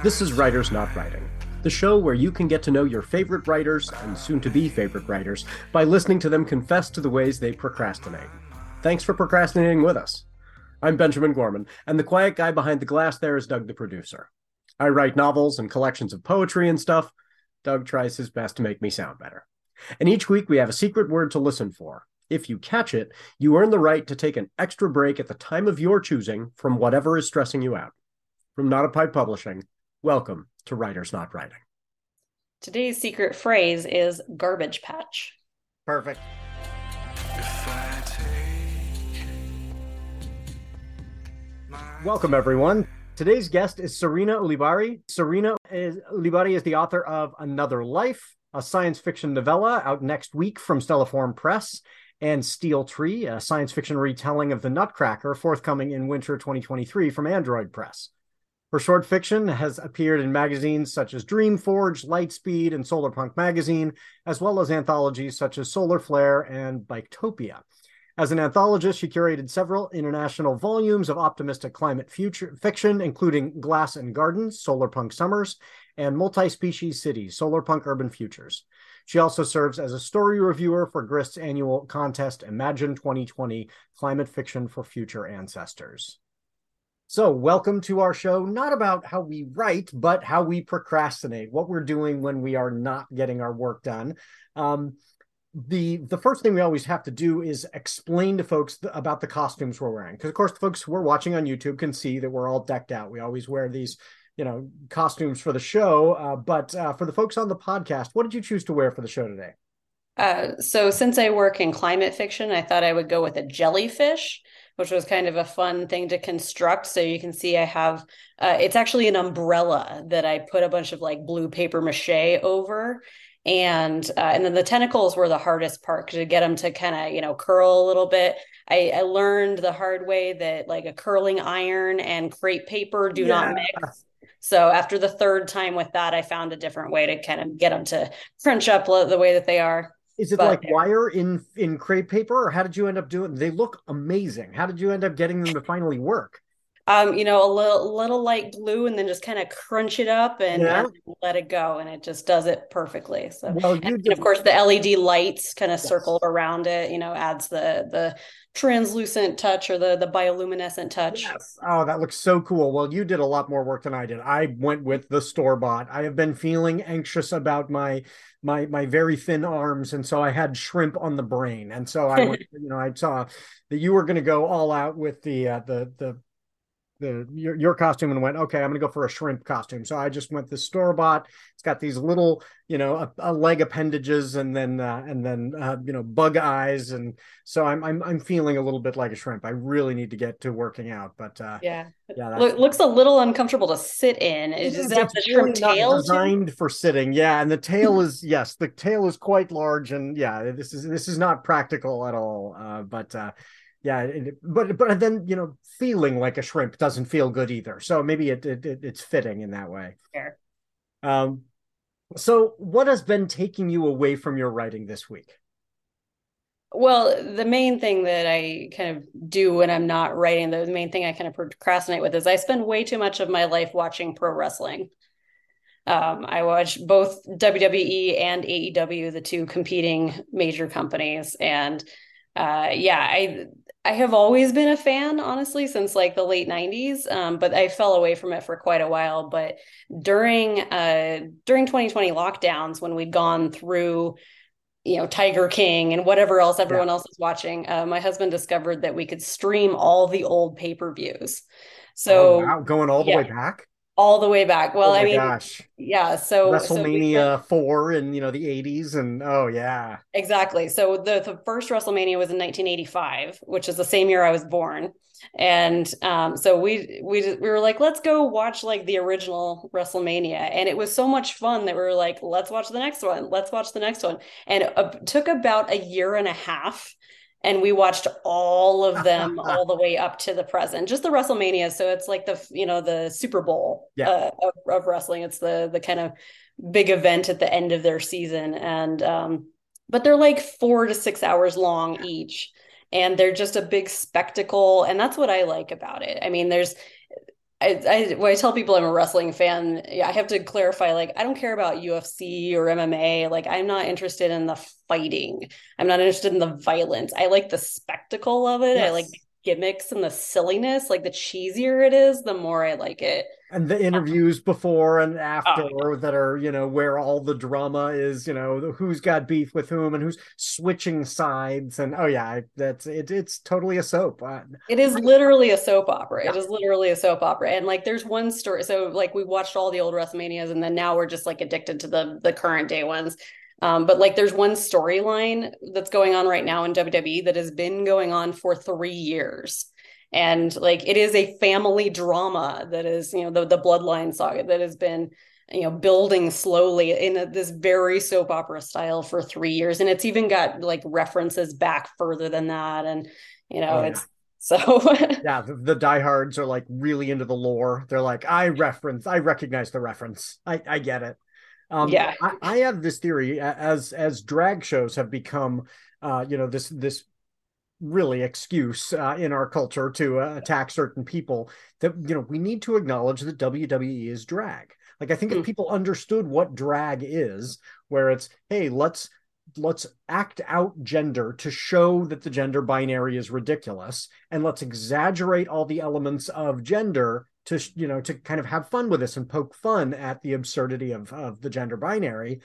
This is Writers Not Writing, the show where you can get to know your favorite writers and soon to be favorite writers by listening to them confess to the ways they procrastinate. Thanks for procrastinating with us. I'm Benjamin Gorman, and the quiet guy behind the glass there is Doug the producer. I write novels and collections of poetry and stuff. Doug tries his best to make me sound better. And each week we have a secret word to listen for. If you catch it, you earn the right to take an extra break at the time of your choosing from whatever is stressing you out. From Not a Pipe Publishing, welcome to Writers Not Writing. Today's secret phrase is garbage patch. Perfect. Welcome, everyone. Today's guest is Sarena Ulibarri. Sarena is, Ulibarri is the author of Another Life, a science fiction novella out next week from Stelliform Press, and Steel Tree, a science fiction retelling of The Nutcracker, forthcoming in winter 2023 from Android Press. Her short fiction has appeared in magazines such as Dreamforge, Lightspeed, and Solarpunk Magazine, as well as anthologies such as Solar Flare and Biketopia. As an anthologist, she curated several international volumes of optimistic climate future fiction, including Glass and Gardens, Solarpunk Summers, and Multi-Species Cities, Solarpunk Urban Futures. She also serves as a story reviewer for Grist's annual contest Imagine 2020 Climate Fiction for Future Ancestors. So, welcome to our show, not about how we write, but how we procrastinate, what we're doing when we are not getting our work done. Um, the the first thing we always have to do is explain to folks th- about the costumes we're wearing because of course the folks who are watching on youtube can see that we're all decked out. We always wear these you know costumes for the show. Uh, but uh, for the folks on the podcast what did you choose to wear for the show today? Uh, so since i work in climate fiction i thought i would go with a jellyfish which was kind of a fun thing to construct. So you can see I have uh, it's actually an umbrella that I put a bunch of like blue paper mache over. And uh, and then the tentacles were the hardest part to get them to kind of you know curl a little bit. I, I, learned the hard way that like a curling iron and crepe paper do yeah. not mix. So after the third time with that, I found a different way to kind of get them to crunch up the way that they are. Is it but, like wire in in crepe paper, or how did you end up doing? They look amazing. How did you end up getting them to finally work? Um, you know, a little little light glue, and then just kind of crunch it up and, yeah. and, let it go, and it just does it perfectly. So, well, you and, of course, the LED lights kind of yes. circle around it. You know, adds the the translucent touch or the the bioluminescent touch. Yes. Oh, that looks so cool. Well, you did a lot more work than I did. I went with the store bought. I have been feeling anxious about my my my very thin arms, and so I had shrimp on the brain, and so I went, you know I saw that you were going to go all out with the uh, the the the your, your costume and went okay i'm gonna go for a shrimp costume. So i just went the store bought it's got these little you know a, a leg appendages and then uh, and then uh, you know bug eyes. And so I'm, I'm i'm feeling a little bit like a shrimp. I really need to get to working out but uh yeah. yeah Look, looks a little uncomfortable to sit in. Is that the shrimp tail designed too? for sitting. Yeah and the tail is yes the tail is quite large and yeah this is this is not practical at all uh but uh yeah it, but but then you know feeling like a shrimp doesn't feel good either. So maybe it, it, it it's fitting in that way. Fair. um so what has been taking you away from your writing this week? Well the main thing that i kind of do when i'm not writing the main thing i kind of procrastinate with is i spend way too much of my life watching pro wrestling. Um, I watch both WWE and AEW, the two competing major companies, and uh, yeah, I I have always been a fan, honestly, since like the late '90s. Um, but I fell away from it for quite a while. But during uh, during 2020 lockdowns, when we'd gone through, you know, Tiger King and whatever else everyone yeah. else is watching, uh, my husband discovered that we could stream all the old pay per views. So oh, wow. going all the yeah. way back all the way back. Well, oh I mean, gosh. yeah. So WrestleMania so four in you know the eighties, and oh yeah, exactly. So the the first WrestleMania was in 1985, which is the same year I was born, and um, so we we we were like, let's go watch like the original WrestleMania, and it was so much fun that we were like, let's watch the next one, let's watch the next one, and it took about a year and a half and we watched all of them all the way up to the present just the wrestlemania. So it's like the you know the super bowl yeah. uh, of, of, wrestling. It's the the kind of big event at the end of their season. And um but they're like four to six hours long each. And they're just a big spectacle. And that's what i like about it. I mean there's I, I when I tell people I'm a wrestling fan, yeah, I have to clarify. Like, I don't care about UFC or MMA. Like, I'm not interested in the fighting. I'm not interested in the violence. I like the spectacle of it. Yes. I like the gimmicks and the silliness. Like, the cheesier it is, the more I like it and the interviews before and after oh. that are you know where all the drama is you know who's got beef with whom and who's switching sides. And oh yeah that's it, it's totally a soap. It is literally a soap opera. Yeah. it is literally a soap opera. And like there's one story so like we watched all the old wrestlemanias and then now we're just like addicted to the the current day ones. Um, but like there's one storyline that's going on right now in WWE that has been going on for three years and like it is a family drama that is you know the the bloodline saga that has been you know building slowly in a, this very soap opera style for three years. And it's even got like references back further than that. And you know oh, it's so yeah the, the, diehards are like really into the lore. They're like i reference i recognize the reference. I i get it. Um yeah. I, I have this theory as as drag shows have become uh you know this this really excuse uh, in our culture to uh, attack certain people that you know we need to acknowledge that WWE is drag. Like I think mm. if people understood what drag is, where it's hey let's let's act out gender to show that the gender binary is ridiculous and let's exaggerate all the elements of gender to you know to kind of have fun with this and poke fun at the absurdity of of the gender binary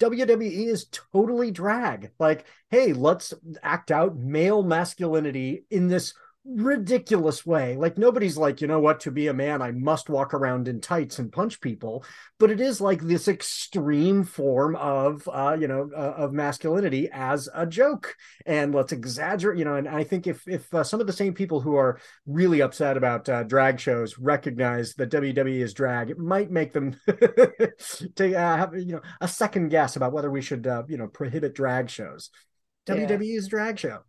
WWE is totally drag. Like, hey, let's act out male masculinity in this ridiculous way. Like nobody's like, you know what, to be a man, I must walk around in tights and punch people. But it is like this extreme form of, uh, you know, uh, of masculinity as a joke. And let's exaggerate, you know. And I think if if uh, some of the same people who are really upset about uh, drag shows recognize that WWE is drag, it might make them to uh, have you know a second guess about whether we should uh, you know prohibit drag shows. Yeah. WWE is drag show.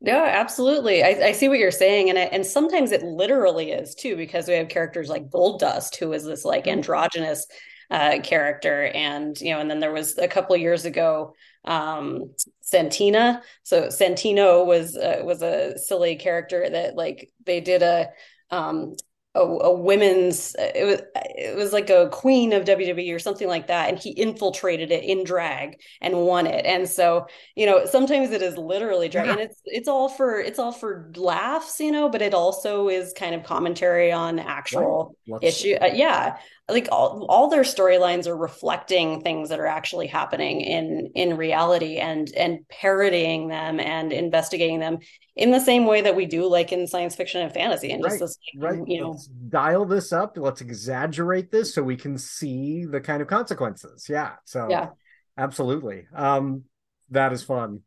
Yeah, absolutely. I, I, see what you're saying, and I, and sometimes it literally is too, because we have characters like Goldust, who is this like mm-hmm. androgynous uh, character, and you know, and then there was a couple of years ago, um, Santina. So Santino was uh, was a silly character that like they did a um, a, a, women's it was it was like a queen of WWE or something like that and he infiltrated it in drag and won it and so you know sometimes it is literally drag yeah. and it's it's all for it's all for laughs you know but it also is kind of commentary on actual right. issue uh, yeah like all, all their storylines are reflecting things that are actually happening in in reality and and parodying them and investigating them in the same way that we do like in science fiction and fantasy and right, just this, right. you know let's dial this up. Let's exaggerate this so we can see the kind of consequences. Yeah so yeah. absolutely. Um that is fun.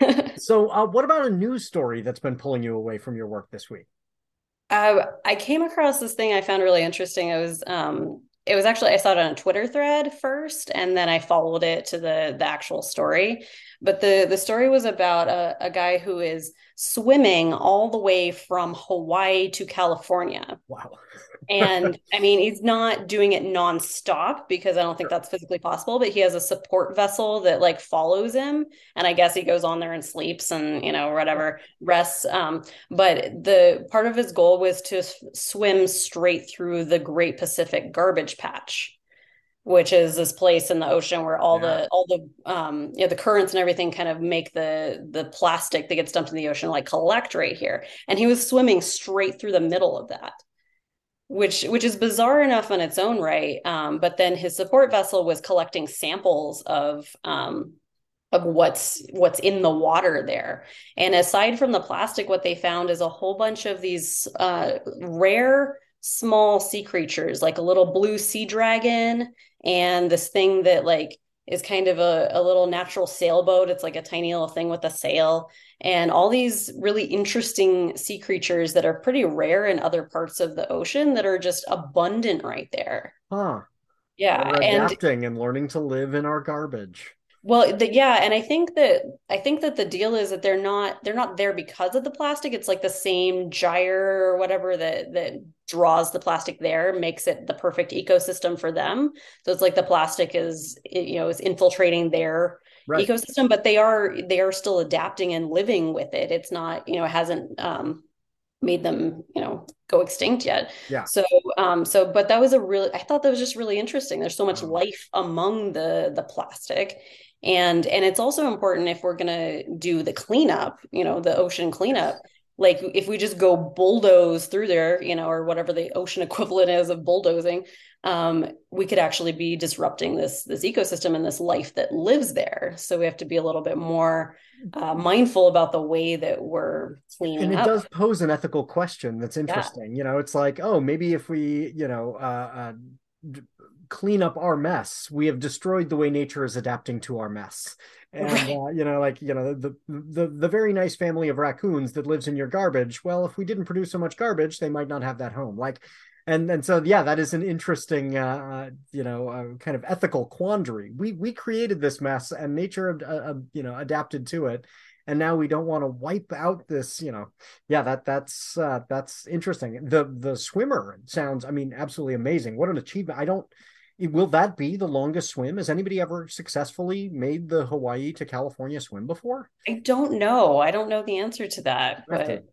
So uh, what about a news story that's been pulling you away from your work this week uh, I came across this thing I found really interesting. It was um, it was actually I saw it on a Twitter thread first, and then I followed it to the the actual story. But the the story was about a, a guy who is swimming all the way from Hawaii to California. Wow. And I mean, he's not doing it nonstop because I don't think that's physically possible, but he has a support vessel that like follows him. And I guess he goes on there and sleeps and, you know, whatever, rests. Um, but the part of his goal was to swim straight through the Great Pacific Garbage Patch which is this place in the ocean where all yeah. the all the um you know the currents and everything kind of make the the plastic that gets dumped in the ocean like collect right here and he was swimming straight through the middle of that which which is bizarre enough on its own right? Um, but then his support vessel was collecting samples of um, of what's what's in the water there. And aside from the plastic what they found is a whole bunch of these uh, rare small sea creatures like a little blue sea dragon and this thing that like is kind of a, a little natural sailboat. It's like a tiny little thing with a sail. And all these really interesting sea creatures that are pretty rare in other parts of the ocean that are just abundant right there. Huh. Yeah We're adapting and, and learning to live in our garbage well, the, yeah, and I think that I think that the deal is that they're not they're not there because of the plastic. It's like the same gyre or whatever that that draws the plastic there makes it the perfect ecosystem for them. So it's like the plastic is you know is infiltrating their right. ecosystem, but they are they are still adapting and living with it. It's not you know it hasn't um made them you know go extinct yet yeah so um so but that was a really i thought that was just really interesting there's so much life among the the plastic and and it's also important if we're going to do the cleanup you know the ocean cleanup like if we just go bulldoze through there you know or whatever the ocean equivalent is of bulldozing um, we could actually be disrupting this this ecosystem and this life that lives there so we have to be a little bit more uh, mindful about the way that we're cleaning and it up. does pose an ethical question that's interesting yeah. you know it's like oh maybe if we you know uh, uh, clean up our mess. We have destroyed the way nature is adapting to our mess. And right. uh, you know like you know the, the the very nice family of raccoons that lives in your garbage well if we didn't produce so much garbage they might not have that home. Like and and so yeah that is an interesting uh, uh you know uh, kind of ethical quandary. We we created this mess and nature uh, you know adapted to it. And now we don't want to wipe out this you know yeah that that's uh that's interesting. The the swimmer sounds i mean absolutely amazing. What an achievement. I don't will that be the longest swim? Has anybody ever successfully made the hawaii to california swim before? I don't know. I don't know the answer to that but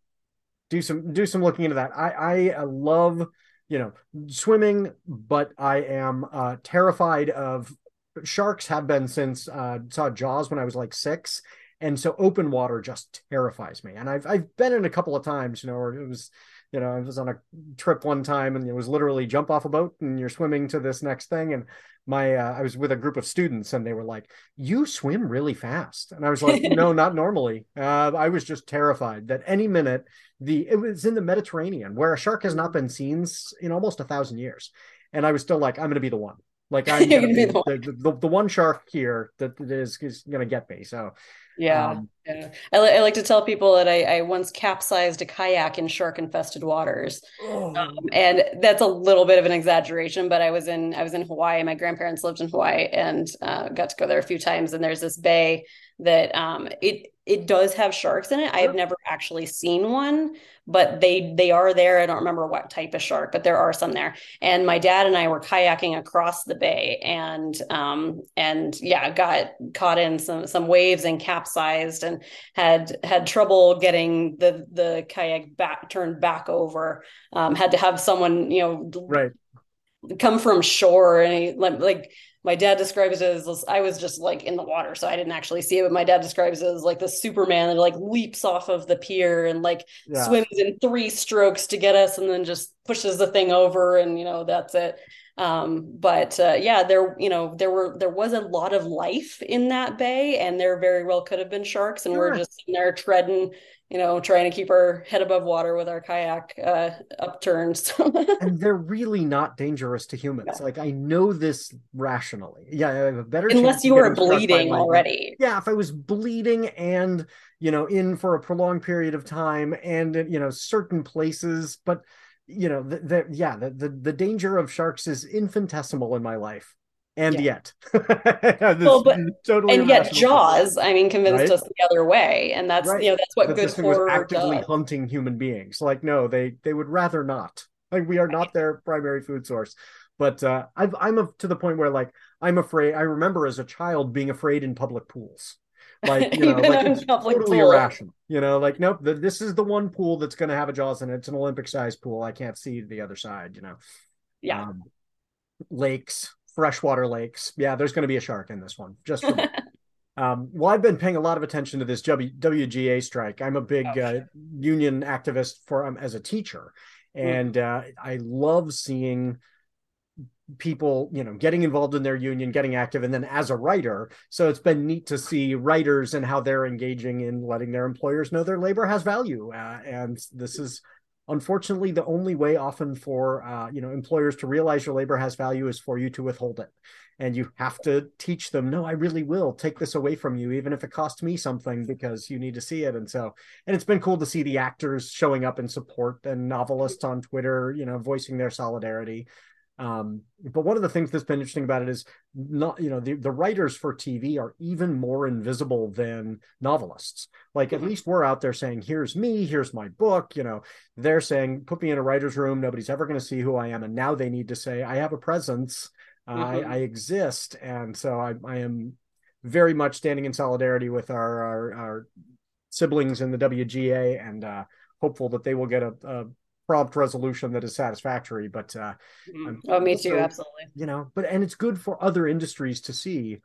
do some do some looking into that. I i love you know swimming but i am uh terrified of sharks have been since uh saw jaws when i was like six and so open water just terrifies me. And i've i've been in a couple of times you know where it was you know i was on a trip one time and it was literally jump off a boat and you're swimming to this next thing. And my uh, i was with a group of students and they were like you swim really fast. And i was like no not normally. Uh, i was just terrified that any minute the it was in the Mediterranean where a shark has not been seen in almost a thousand years, and I was still like, I'm going to be the one. Like I'm gonna be the, the, the, the, one shark here that is, is going to get me. So yeah, um, yeah. I, I, like to tell people that I, I once capsized a kayak in shark-infested waters, oh. um, and that's a little bit of an exaggeration. But I was in I was in Hawaii. My grandparents lived in Hawaii, and uh, got to go there a few times. And there's this bay that um, it it does have sharks in it. I have never actually seen one, but they they are there. I don't remember what type of shark, but there are some there. And my dad and I were kayaking across the bay, and um and yeah, got caught in some some waves and capsized, and had had trouble getting the the kayak back turned back over. Um, had to have someone you know right come from shore and he, like my dad describes it as I was just like in the water, so I didn't actually see it. But my dad describes it as like the Superman that like leaps off of the pier and like yeah. swims in three strokes to get us, and then just pushes the thing over, and you know that's it. Um, but uh, yeah, there you know there were there was a lot of life in that bay, and there very well could have been sharks, and sure. we're just sitting there treading you know, trying to keep our head above water with our kayak uh, upturned. and they're really not dangerous to humans. Yeah. Like I know this rationally. Yeah, I have a better unless you were bleeding already. Yeah, if I was bleeding and you know in for a prolonged period of time and you know certain places, but you know the, the yeah the, the the danger of sharks is infinitesimal in my life and yeah. yet well, but, totally and yet jaws i mean convinced right? us the other way and that's right. you know that's what that good horror was actively does. hunting human beings like no they they would rather not like we are right. not their primary food source but uh i am to the point where like i'm afraid i remember as a child being afraid in public pools like you know like it's totally pool. irrational you know like nope the, this is the one pool that's going to have a jaws in it it's an olympic sized pool i can't see the other side you know yeah um, lakes freshwater lakes. Yeah, there's going to be a shark in this one. Just for, um, well, I've been paying a lot of attention to this w- WGA strike. I'm a big oh, uh, union activist for um, as a teacher, hmm. and uh, I love seeing people you know getting involved in their union getting active and then as a writer so it's been neat to see writers and how they're engaging in letting their employers know their labor has value uh, and this is unfortunately the only way often for uh, you know employers to realize your labor has value is for you to withhold it. And you have to teach them no i really will take this away from you even if it costs me something because you need to see it. And so and it's been cool to see the actors showing up in support and novelists on twitter you know voicing their solidarity um, but one of the things that's been interesting about it is not, you know, the, the writers for TV are even more invisible than novelists. Like at mm-hmm. least we're out there saying, here's me, here's my book. You know, they're saying, put me in a writer's room. Nobody's ever going to see who I am. And now they need to say, I have a presence. Mm-hmm. I, I, exist. And so I, I, am very much standing in solidarity with our, our, our siblings in the WGA and, uh, hopeful that they will get a, a prompt resolution that is satisfactory. But uh, mm-hmm. oh, me too, absolutely. You know, but and it's good for other industries to see.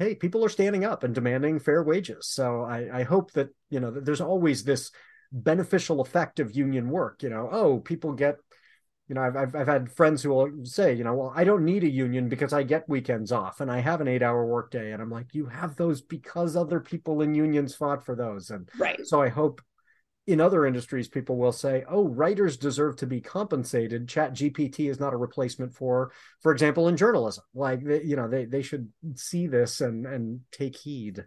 Hey, people are standing up and demanding fair wages. So I, I hope that you know there's always this beneficial effect of union work. You know, oh, people get you know, I've, I've, I've had friends who will say, you know, well, I don't need a union because I get weekends off and I have an eight hour workday. And I'm like, you have those because other people in unions fought for those. And right. so I hope in other industries, people will say, oh, writers deserve to be compensated. Chat GPT is not a replacement for, for example, in journalism. Like, you know, they, they should see this and, and take heed.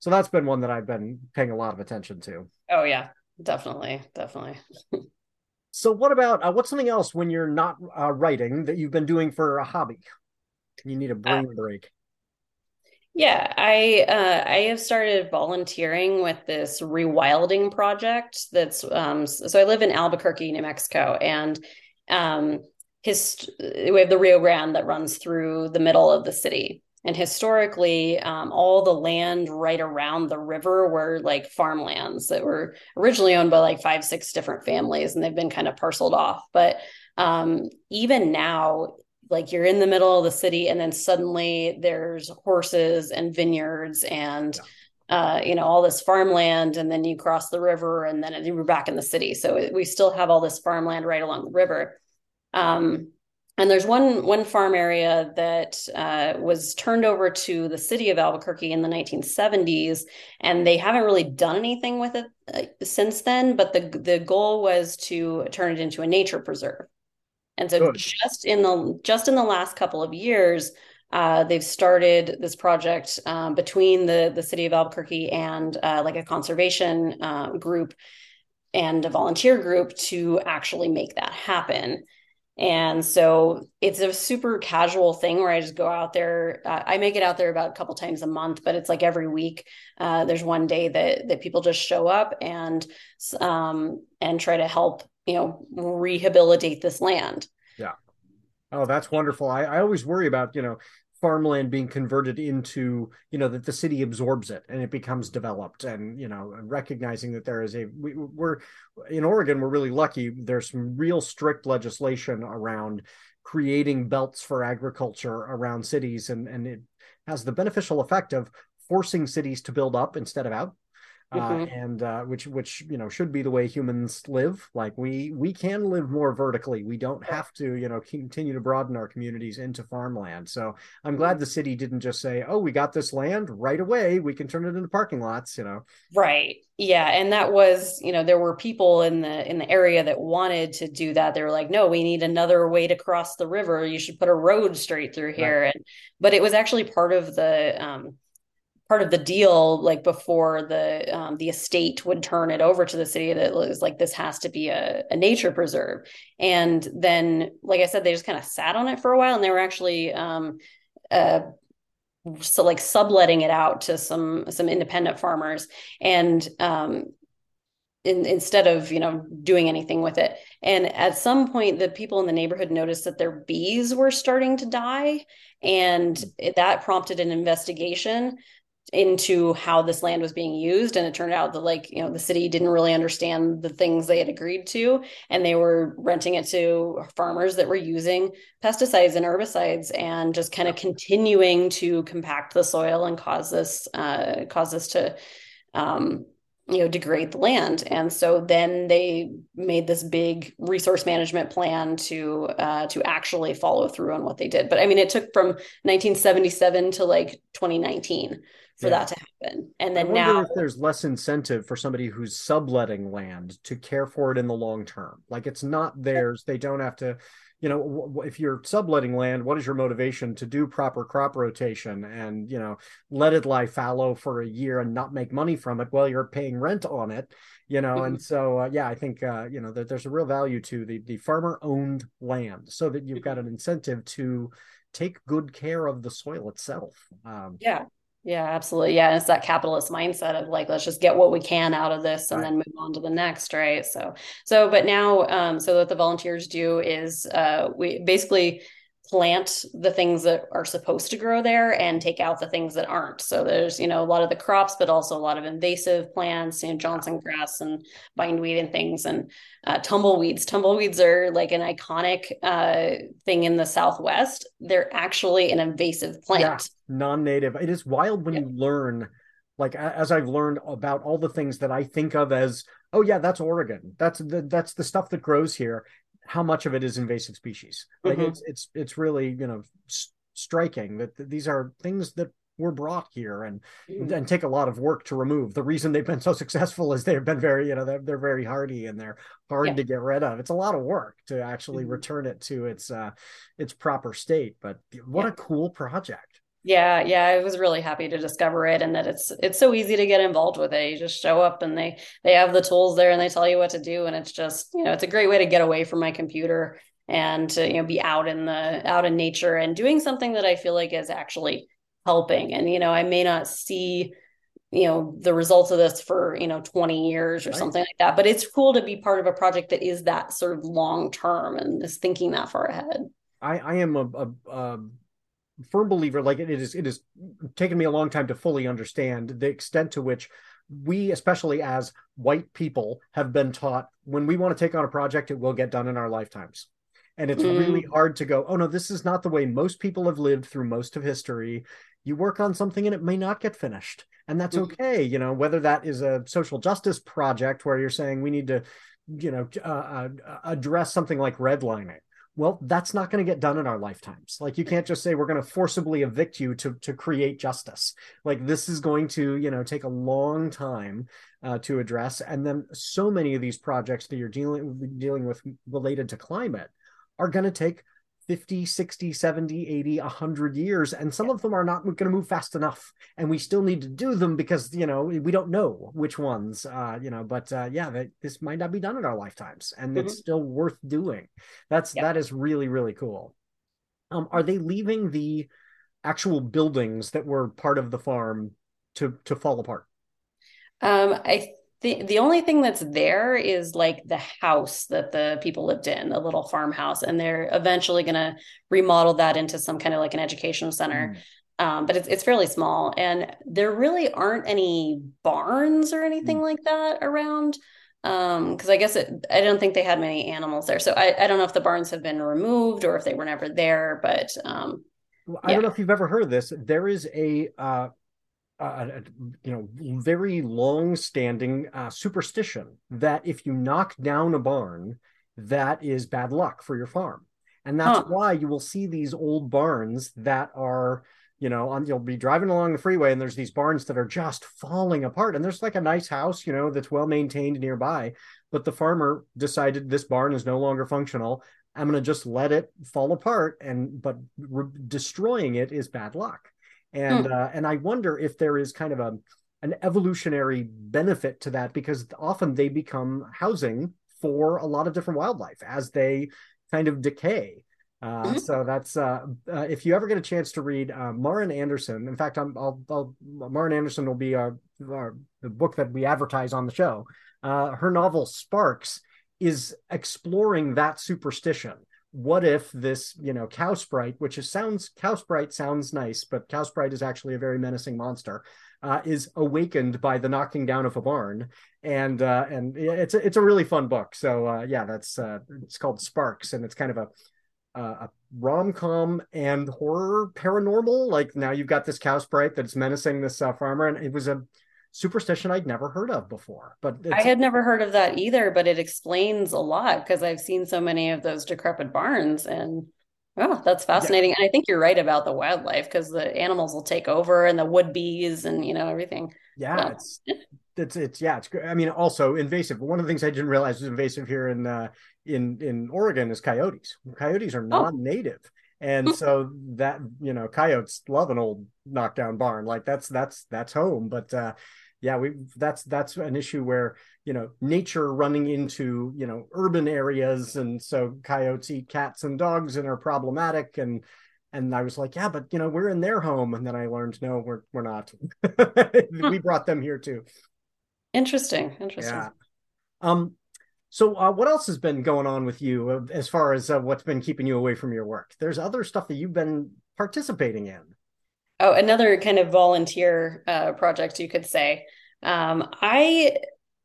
So that's been one that I've been paying a lot of attention to. Oh, yeah, definitely. Definitely. So, what about uh, what's something else when you're not uh, writing that you've been doing for a hobby? You need a uh, brain uh, break. Yeah, I uh, I have started volunteering with this rewilding project. That's um, so I live in Albuquerque, New Mexico, and um, his we have the Rio Grande that runs through the middle of the city. And historically, um, all the land right around the river were like farmlands that were originally owned by like five, six different families, and they've been kind of parceled off. But um, even now, like you're in the middle of the city, and then suddenly there's horses and vineyards and yeah. Uh, you know all this farmland and then you cross the river and then you're back in the city so we still have all this farmland right along the river um, and there's one one farm area that uh, was turned over to the city of Albuquerque in the 1970s, and they haven't really done anything with it uh, since then. But the the goal was to turn it into a nature preserve. And so, Good. just in the just in the last couple of years, uh, they've started this project um, between the the city of Albuquerque and uh, like a conservation uh, group and a volunteer group to actually make that happen. And so it's a super casual thing where I just go out there. Uh, I make it out there about a couple times a month, but it's like every week. Uh, there's one day that that people just show up and um, and try to help you know rehabilitate this land. Yeah. Oh, that's wonderful. I, I always worry about you know farmland being converted into you know that the city absorbs it and it becomes developed and you know recognizing that there is a we, we're in oregon we're really lucky there's some real strict legislation around creating belts for agriculture around cities and and it has the beneficial effect of forcing cities to build up instead of out mm-hmm. uh, and uh, which which you know should be the way humans live. Like we we can live more vertically. We don't have to you know continue to broaden our communities into farmland. So I'm glad the city didn't just say, "Oh, we got this land right away. We can turn it into parking lots." You know, right? Yeah, and that was you know there were people in the in the area that wanted to do that. They were like, "No, we need another way to cross the river. You should put a road straight through here." Right. And but it was actually part of the um, part of the deal like before the um, the estate would turn it over to the city that was like this has to be a, a nature preserve. And then like i said they just kind of sat on it for a while and they were actually um, uh, so like subletting it out to some some independent farmers. And um, in, instead of you know doing anything with it. And at some point the people in the neighborhood noticed that their bees were starting to die. And that prompted an investigation into how this land was being used and it turned out that like you know the city didn't really understand the things they had agreed to and they were renting it to farmers that were using pesticides and herbicides and just kind of continuing to compact the soil and cause this uh, cause this to um, you know degrade the land. And so then they made this big resource management plan to uh, to actually follow through on what they did. But i mean it took from 1977 to like 2019 for yeah. that to happen. And then now there's less incentive for somebody who's subletting land to care for it in the long term. Like it's not theirs. They don't have to, you know, if you're subletting land, what is your motivation to do proper crop rotation and, you know, let it lie fallow for a year and not make money from it while you're paying rent on it, you know? Mm-hmm. And so, uh, yeah, I think, uh, you know, that there's a real value to the, the farmer owned land so that you've got mm-hmm. an incentive to take good care of the soil itself. Um, yeah. Yeah, absolutely. Yeah. And it's that capitalist mindset of like, let's just get what we can out of this and right. then move on to the next. Right. So, so, but now, um, so what the volunteers do is, uh, we basically plant the things that are supposed to grow there and take out the things that aren't. So there's, you know, a lot of the crops, but also a lot of invasive plants, you know, Johnson grass and bindweed and things and uh, tumbleweeds. Tumbleweeds are like an iconic uh, thing in the Southwest. They're actually an invasive plant. Yeah, non-native. It is wild when yeah. you learn like as I've learned about all the things that I think of as, oh yeah, that's Oregon. That's the that's the stuff that grows here how much of it is invasive species. Like mm-hmm. it's it's it's really you know s- striking that these are things that were brought here and mm-hmm. and take a lot of work to remove. The reason they've been so successful is they've been very you know they're, they're very hardy and they're hard yeah. to get rid of. It's a lot of work to actually mm-hmm. return it to its uh its proper state. But what yeah. a cool project. Yeah, yeah, I was really happy to discover it and that it's it's so easy to get involved with it. You just show up and they they have the tools there and they tell you what to do and it's just, you know, it's a great way to get away from my computer and to, you know, be out in the out in nature and doing something that I feel like is actually helping. And you know, I may not see you know the results of this for you know 20 years or right. something like that but it's cool to be part of a project that is that sort of long term and is thinking that far ahead i i am a, a, a firm believer like it is it has taken me a long time to fully understand the extent to which we especially as white people have been taught when we want to take on a project it will get done in our lifetimes and it's mm. really hard to go oh no this is not the way most people have lived through most of history you work on something and it may not get finished and that's mm. okay you know whether that is a social justice project where you're saying we need to you know uh, uh, address something like redlining well that's not going to get done in our lifetimes. Like you can't just say we're going to forcibly evict you to to create justice. Like this is going to you know take a long time uh, to address. And then so many of these projects that you're dealing dealing with related to climate are going to take 50 60 70 80 100 years and some of them are not going to move fast enough and we still need to do them because you know we don't know which ones uh you know but uh yeah that this might not be done in our lifetimes and mm-hmm. it's still worth doing. That's that is really really cool. Um are they leaving the actual buildings that were part of the farm to to fall apart? Um i the the only thing that's there is like the house that the people lived in, the little farmhouse, and they're eventually going to remodel that into some kind of like an educational center. Mm. Um, but it's it's fairly small, and there really aren't any barns or anything mm. like that around. Um, because I guess it, I don't think they had many animals there, so I I don't know if the barns have been removed or if they were never there. But um, I don't know if you've ever heard of this. There is a uh, uh, you know, very long-standing uh, superstition that if you knock down a barn, that is bad luck for your farm, and that's huh. why you will see these old barns that are, you know, on, you'll be driving along the freeway and there's these barns that are just falling apart, and there's like a nice house, you know, that's well maintained nearby, but the farmer decided this barn is no longer functional. I'm going to just let it fall apart, and but re- destroying it is bad luck and mm. uh, and I wonder if there is kind of a an evolutionary benefit to that because often they become housing for a lot of different wildlife as they kind of decay. Uh, mm-hmm. So that's uh, uh, if you ever get a chance to read uh, Maren Anderson. In fact, I'm, I'll, I'll Maren Anderson will be our, our, the book that we advertise on the show. Uh, her novel Sparks is exploring that superstition what if this you know cow sprite which is sounds cow sprite sounds nice but cow sprite is actually a very menacing monster uh, is awakened by the knocking down of a barn. And uh, and it's a, it's a really fun book. So uh, yeah that's uh, it's called sparks and it's kind of a a rom-com and horror paranormal. Like now you've got this cow sprite that's menacing this uh, farmer and it was a superstition I'd never heard of before. But I had never heard of that either, but it explains a lot because I've seen so many of those decrepit barns and oh, that's fascinating. Yeah. And I think you're right about the wildlife because the animals will take over and the wood bees and you know everything. Yeah, yeah. it's it's it's yeah, it's I mean also invasive. One of the things I didn't realize was invasive here in uh in in Oregon is coyotes. Coyotes are oh. non-native. Oh. And so that you know, coyotes love an old knockdown barn. Like that's that's that's home. But uh yeah we that's that's an issue where you know nature running into you know urban areas and so coyotes eat cats and dogs and are problematic and and I was like, yeah, but you know, we're in their home. And then I learned, no, we're we're not. we brought them here too. Interesting. Interesting. Yeah. Um, So, uh, what else has been going on with you uh, as far as uh, what's been keeping you away from your work? There's other stuff that you've been participating in. Oh, another kind of volunteer uh, project, you could say. Um, I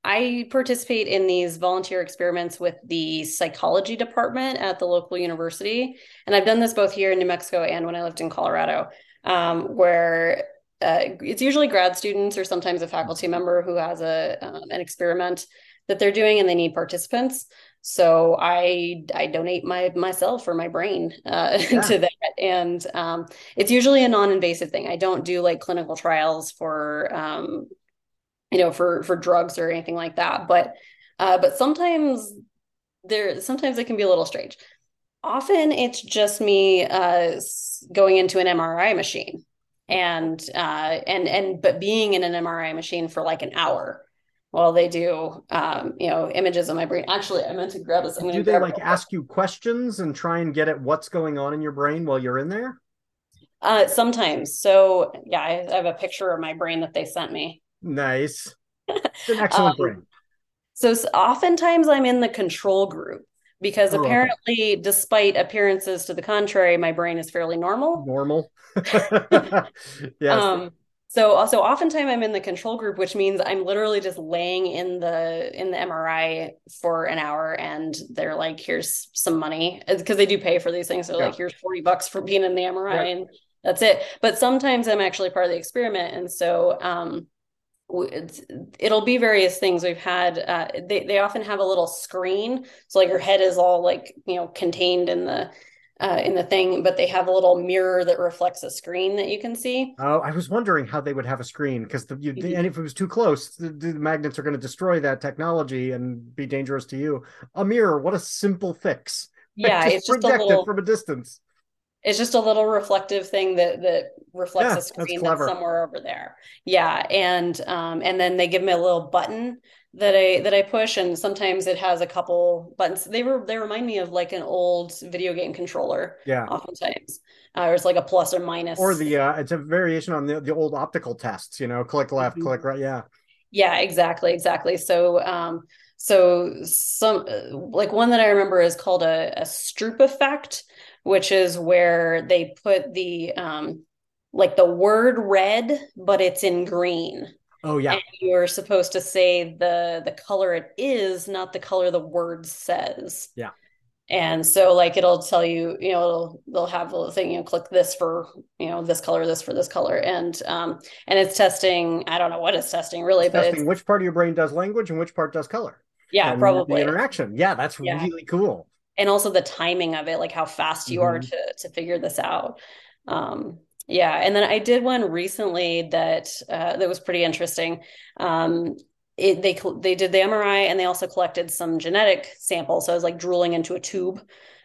I participate in these volunteer experiments with the psychology department at the local university, and I've done this both here in New Mexico and when I lived in Colorado, um, where uh, it's usually grad students or sometimes a faculty member who has a um, an experiment that they're doing and they need participants so i i donate my myself or my brain uh, yeah. to that. And um, it's usually a non-invasive thing. I don't do like clinical trials for um, you know for for drugs or anything like that. But uh, but sometimes there sometimes it can be a little strange. Often it's just me uh, going into an mri machine and uh, and and but being in an mri machine for like an hour while they do um, you know images of my brain. Actually i meant to grab this. I'm do they like ask you questions and try and get at what's going on in your brain while you're in there? Uh, sometimes. So yeah I, I have a picture of my brain that they sent me. Nice. It's an excellent um, brain. so oftentimes i'm in the control group because oh, apparently okay. despite appearances to the contrary my brain is fairly normal. Normal. Yes. um so also oftentimes I'm in the control group, which means I'm literally just laying in the in the MRI for an hour and they're like, here's some money. Because they do pay for these things. So yeah. like, here's 40 bucks for being in the MRI right. and that's it. But sometimes I'm actually part of the experiment. And so um it'll be various things we've had uh, they, they often have a little screen so like your head is all like you know contained in the uh, in the thing, but they have a little mirror that reflects a screen that you can see. Oh, I was wondering how they would have a screen because the you, mm-hmm. and if it was too close, the, the magnets are going to destroy that technology and be dangerous to you. A mirror, what a simple fix! Yeah, just it's just project little, it from a distance. It's just a little reflective thing that that reflects yeah, a screen that's, that's, somewhere over there. Yeah, and um, and then they give me a little button that I that I push, and sometimes it has a couple buttons. They were they remind me of like an old video game controller. Yeah, oftentimes, uh, or it's like a plus or minus, or the uh, it's a variation on the the old optical tests. You know, click left, mm-hmm. click right. Yeah, yeah, exactly, exactly. So, um, so some like one that I remember is called a, a Stroop effect, which is where they put the um like the word red, but it's in green. Oh yeah. And you're supposed to say the the color it is, not the color the word says. Yeah. And so like it'll tell you, you know, it'll they'll have a thing, you know, click this for, you know, this color, this for this color. And um and it's testing, I don't know what it's testing really, it's but testing which part of your brain does language and which part does color. Yeah, and probably the interaction. Yeah, that's yeah. really cool. And also the timing of it, like how fast you mm-hmm. are to to figure this out. Um yeah, and then I did one recently that uh, that was pretty interesting. Um, it, they they did the MRI and they also collected some genetic samples. So I was like drooling into a tube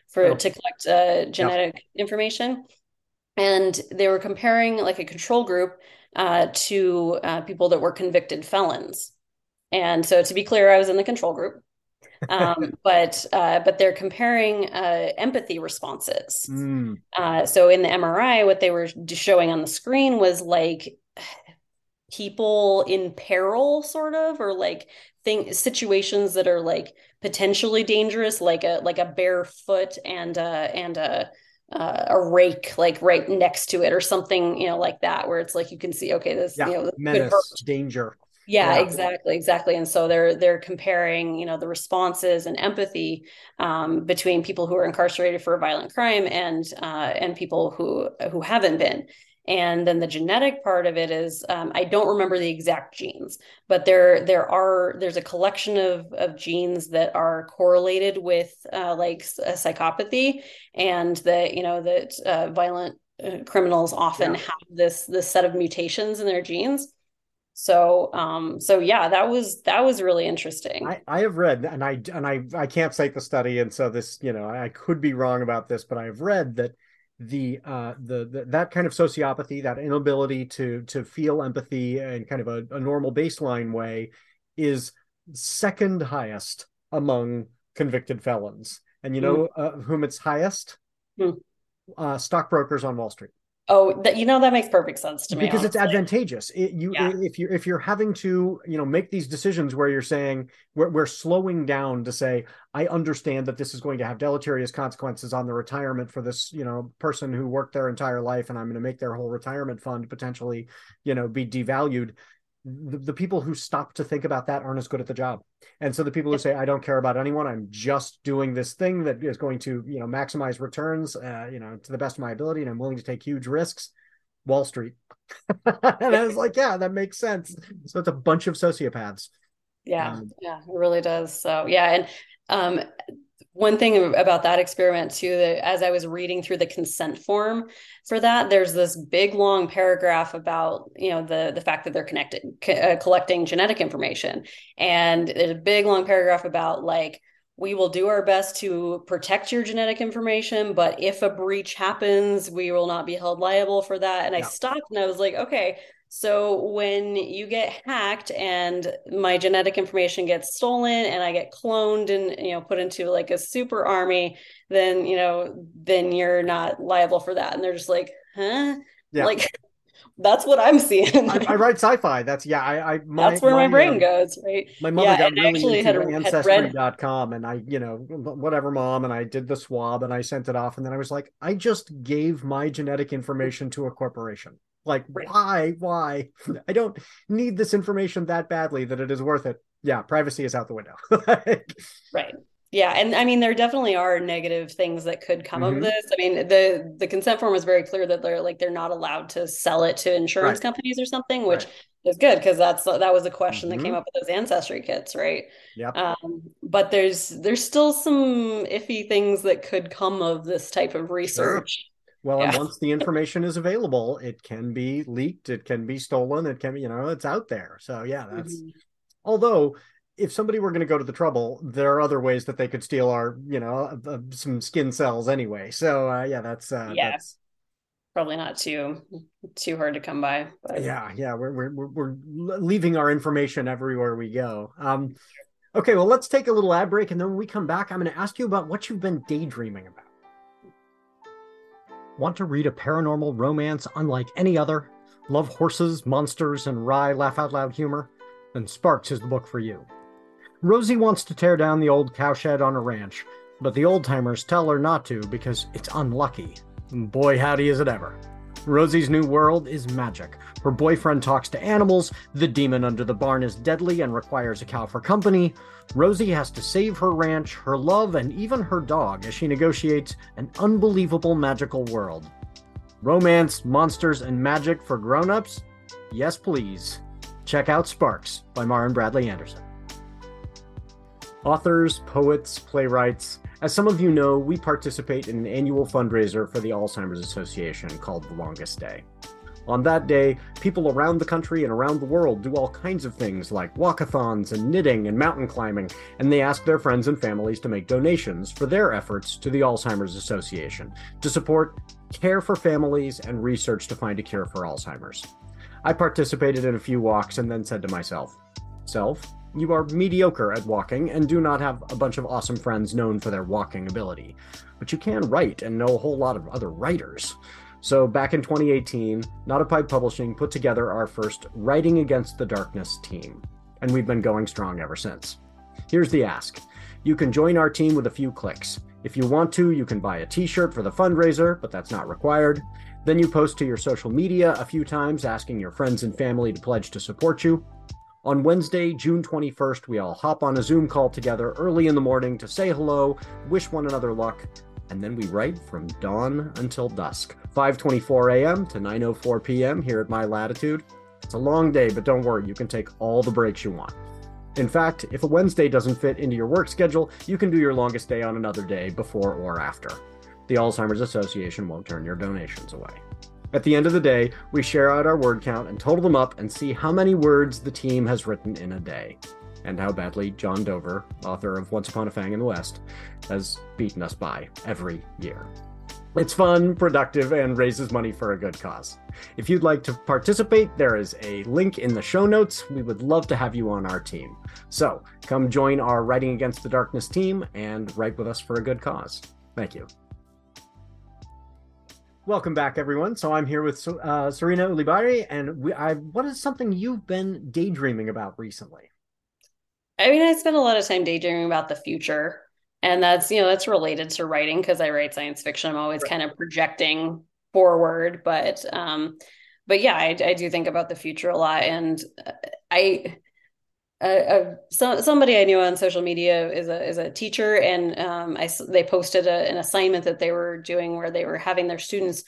for oh. to collect uh, genetic yeah. information, and they were comparing like a control group uh, to uh, people that were convicted felons. And so to be clear, I was in the control group um, but uh, but they're comparing uh, empathy responses. Mm. Uh, so in the MRI, what they were showing on the screen was like people in peril, sort of, or like thing situations that are like potentially dangerous, like a like a bare foot and a and a uh, a rake like right next to it or something you know like that where it's like you can see okay this yeah. you know menace danger yeah, yeah, exactly exactly and so they're they're comparing you know the responses and empathy um, between people who are incarcerated for a violent crime and uh, and people who who haven't been and then the genetic part of it is um, i don't remember the exact genes but there there are there's a collection of of genes that are correlated with uh, like psychopathy and that you know that uh, violent uh, criminals often yeah. have this this set of mutations in their genes so um so yeah that was that was really interesting I, I have read and i and i i can't cite the study and so this you know i could be wrong about this but i've read that the uh the, the that kind of sociopathy that inability to to feel empathy in kind of a, a normal baseline way is second highest among convicted felons and you know mm. uh, whom it's highest mm. uh stockbrokers on wall street Oh, that you know that makes perfect sense to me because honestly. it's advantageous. It, you yeah. if you if you're having to you know make these decisions where you're saying we're, we're slowing down to say I understand that this is going to have deleterious consequences on the retirement for this you know person who worked their entire life and I'm going to make their whole retirement fund potentially you know be devalued the, the, people who stop to think about that aren't as good at the job. And so the people who say i don't care about anyone. I'm just doing this thing that is going to you know maximize returns uh, you know to the best of my ability and i'm willing to take huge risks. Wall street. And i was like yeah that makes sense. So it's a bunch of sociopaths. Yeah. Um, yeah it really does. So yeah and um one thing about that experiment too that as i was reading through the consent form for that there's this big long paragraph about you know the the fact that they're connected uh, collecting genetic information and there's a big long paragraph about like we will do our best to protect your genetic information but if a breach happens we will not be held liable for that and yeah. i stopped and i was like okay so when you get hacked and my genetic information gets stolen and I get cloned and you know put into like a super army, then you know then you're not liable for that. And they're just like, huh? Yeah. Like that's what I'm seeing. I, I, write sci-fi. That's yeah. I, I my, that's where my, my brain um, goes, right? My mother yeah, got really into had, ancestry.com and I, you know, whatever mom, and I did the swab and I sent it off, and then I was like, I just gave my genetic information to a corporation. Like, right. why? Why? I don't need this information that badly that it is worth it. Yeah, privacy is out the window. right. Yeah, and I mean there definitely are negative things that could come mm-hmm. of this. I mean the the consent form is very clear that they're like they're not allowed to sell it to insurance right. companies or something, which right. is good because that's that was a question mm-hmm. that came up with those ancestry kits, right? Yeah. Um, but there's there's still some iffy things that could come of this type of research. Well, yeah. and once the information is available, it can be leaked, it can be stolen, it can be, you know, it's out there. So yeah, that's mm-hmm. although if somebody were going to go to the trouble, there are other ways that they could steal our, you know, uh, some skin cells anyway. So uh, yeah, that's uh, yeah. That's, probably not too too hard to come by. But... Yeah, yeah, we're, we're we're leaving our information everywhere we go. Um, okay, well, let's take a little ad break, and then when we come back, I'm going to ask you about what you've been daydreaming about. Want to read a paranormal romance unlike any other? Love horses, monsters, and wry laugh out loud humor? Then Sparks is the book for you. Rosie wants to tear down the old cowshed on a ranch, but the old timers tell her not to because it's unlucky. Boy, howdy is it ever. Rosie's new world is magic. Her boyfriend talks to animals, the demon under the barn is deadly and requires a cow for company. Rosie has to save her ranch, her love, and even her dog as she negotiates an unbelievable magical world. Romance, monsters, and magic for grown-ups? Yes, please. Check out Sparks by Maren Bradley Anderson. Authors, poets, playwrights, as some of you know, we participate in an annual fundraiser for the Alzheimer's Association called The Longest Day. On that day, people around the country and around the world do all kinds of things like walkathons and knitting and mountain climbing, and they ask their friends and families to make donations for their efforts to the Alzheimer's Association to support care for families and research to find a cure for Alzheimer's. I participated in a few walks and then said to myself, Self, you are mediocre at walking and do not have a bunch of awesome friends known for their walking ability. But you can write and know a whole lot of other writers. So, back in 2018, Not a Pipe Publishing put together our first Writing Against the Darkness team, and we've been going strong ever since. Here's the ask you can join our team with a few clicks. If you want to, you can buy a t shirt for the fundraiser, but that's not required. Then you post to your social media a few times asking your friends and family to pledge to support you. On Wednesday, June 21st, we all hop on a Zoom call together early in the morning to say hello, wish one another luck, and then we write from dawn until dusk, 5:24 a.m. to 9:04 p.m. here at my latitude. It's a long day, but don't worry, you can take all the breaks you want. In fact, if a Wednesday doesn't fit into your work schedule, you can do your longest day on another day before or after. The Alzheimer's Association won't turn your donations away. At the end of the day, we share out our word count and total them up and see how many words the team has written in a day. And how badly John Dover, author of Once Upon a Fang in the West, has beaten us by every year. It's fun, productive, and raises money for a good cause. If you'd like to participate, there is a link in the show notes. We would love to have you on our team. So come join our Writing Against the Darkness team and write with us for a good cause. Thank you. Welcome back, everyone. So I'm here with uh, Sarena Ulibarri, and we, I, what is something you've been daydreaming about recently? I mean, I spend a lot of time daydreaming about the future, and that's you know that's related to writing because I write science fiction. I'm always right. kind of projecting forward, but um, but yeah, I, I do think about the future a lot, and I so, somebody I knew on social media is a is a teacher, and um, I they posted a, an assignment that they were doing where they were having their students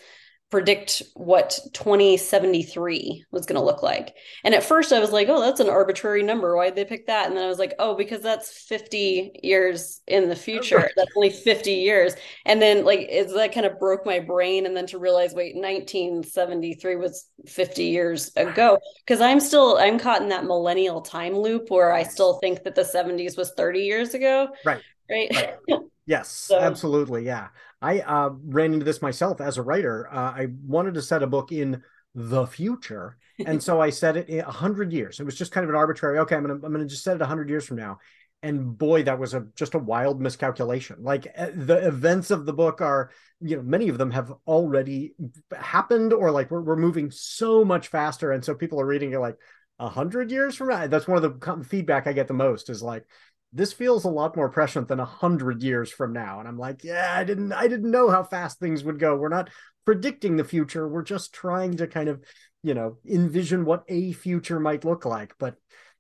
predict what 2073 was going to look like. And at first I was like, oh, that's an arbitrary number. Why did they pick that? And then I was like, oh, because that's 50 years in the future. That's only 50 years. And then like it's that kind of broke my brain. And then to realize, wait, 1973 was 50 years ago. Because I'm still I'm caught in that millennial time loop where I still think that the 70s was 30 years ago. Right. Right. right. yes, so, absolutely. Yeah. I uh, ran into this myself as a writer. Uh, I wanted to set a book in the future, and so I set it a hundred years. It was just kind of an arbitrary. Okay, I'm gonna I'm gonna just set it a hundred years from now, and boy, that was a just a wild miscalculation. Like eh, the events of the book are, you know, many of them have already happened, or like we're we're moving so much faster, and so people are reading it like a hundred years from now. That's one of the feedback I get the most is like this feels a lot more prescient than a hundred years from now. And I'm like, yeah, I didn't, I didn't know how fast things would go. We're not predicting the future. We're just trying to kind of, you know, envision what a future might look like. But,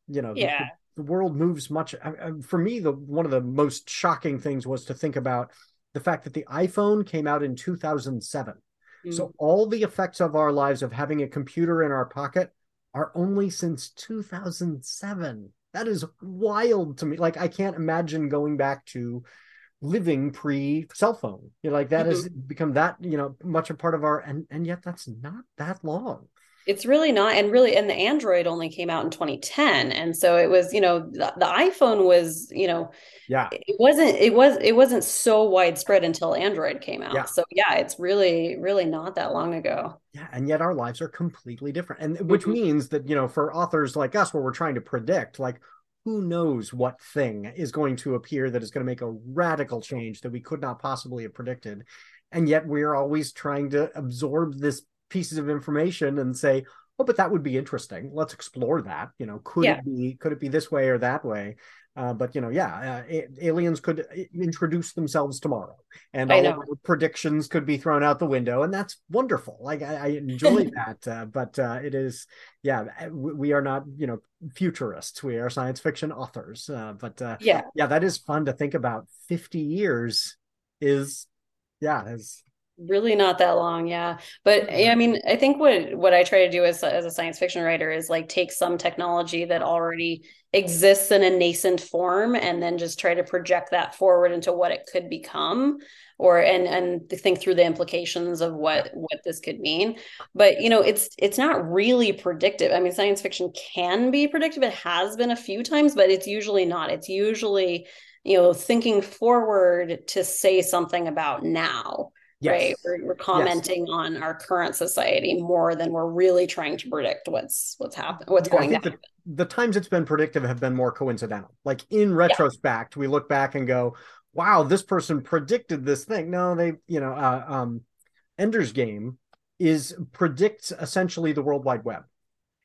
you know, yeah. the, the world moves much. For me, the one of the most shocking things was to think about the fact that the iPhone came out in 2007. Mm. So all the effects of our lives of having a computer in our pocket are only since 2007 that is wild to me. Like I can't imagine going back to living pre cell phone. You know, like that mm-hmm. has become that, you know, much a part of our and and yet that's not that long. It's really not. And really, and the Android only came out in 2010. And so it was, you know, the, the iPhone was, you know, yeah, it wasn't, it was, it wasn't so widespread until Android came out. Yeah. So yeah, it's really, really not that long ago. Yeah. And yet our lives are completely different. And which mm-hmm. means that, you know, for authors like us, where we're trying to predict, like, who knows what thing is going to appear that is going to make a radical change that we could not possibly have predicted and yet we're always trying to absorb this pieces of information and say, oh, but that would be interesting. Let's explore that. You know, could yeah. it be could it be this way or that way? Uh, but you know, yeah, uh, aliens could uh, introduce themselves tomorrow, and all predictions could be thrown out the window, and that's wonderful. Like I, I enjoy that, uh, but uh, it is, yeah, uh, we are not, you know, futurists. We are science fiction authors. but yeah, yeah, that is fun to think about. Fifty years is, yeah, is really not that long yeah. But mm-hmm. i mean i think what what i try to do as, as a science fiction writer is like take some technology that already exists in a nascent form and then just try to project that forward into what it could become or and and think through the implications of what what this could mean. But you know it's it's not really predictive. I mean science fiction can be predictive. It has been a few times but it's usually not. It's usually you know thinking forward to say something about now Yes. right we're, we're commenting yes. on our current society more than we're really trying to predict what's what's happening what's going to happen the, the, times it's been predictive have been more coincidental like in retrospect yeah. we look back and go wow this person predicted this thing no they you know uh, um ender's game is predicts essentially the world wide web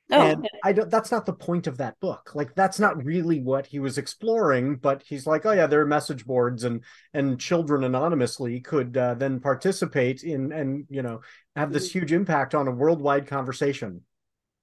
Oh, and okay. I don't. That's not the point of that book. Like that's not really what he was exploring. But he's like, oh yeah, there are message boards, and and children anonymously could uh, then participate in, and you know, have this mm-hmm. huge impact on a worldwide conversation.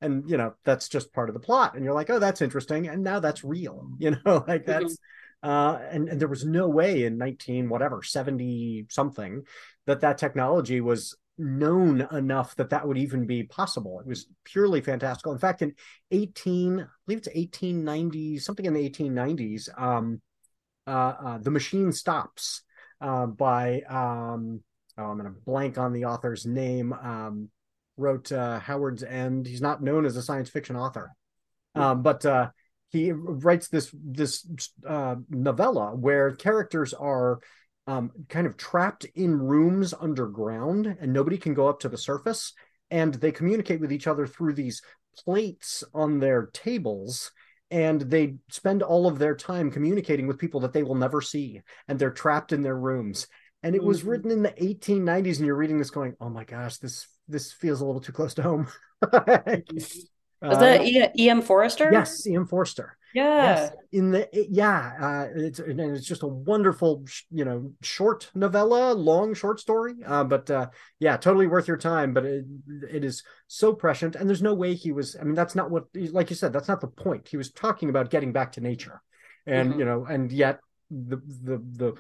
And you know, that's just part of the plot. And you're like, oh, that's interesting. And now that's real. You know, like mm-hmm. that's. Uh, and, and there was no way in 19 whatever 70 something that that technology was known enough that that would even be possible. It was purely fantastical. In fact, in 18, I believe it's 1890, something in the 1890s, um, uh, uh, The Machine Stops uh, by, um, oh, I'm going to blank on the author's name, um, wrote uh, Howard's End. He's not known as a science fiction author, um, but uh, he writes this, this uh, novella where characters are um, kind of trapped in rooms underground and nobody can go up to the surface. And they communicate with each other through these plates on their tables. And they spend all of their time communicating with people that they will never see. And they're trapped in their rooms. and it was Mhm. written in the 1890s and you're reading this going oh my gosh this this feels a little too close to home Was Uh, that E- E.M. Forster? yes em forster Yeah. yes in the yeah uh it's and it's just a wonderful sh- you know short novella long short story uh but uh yeah totally worth your time but it, it is so prescient and there's no way he was i mean that's not what like you said that's not the point he was talking about getting back to nature and Mhm. you know and yet the the the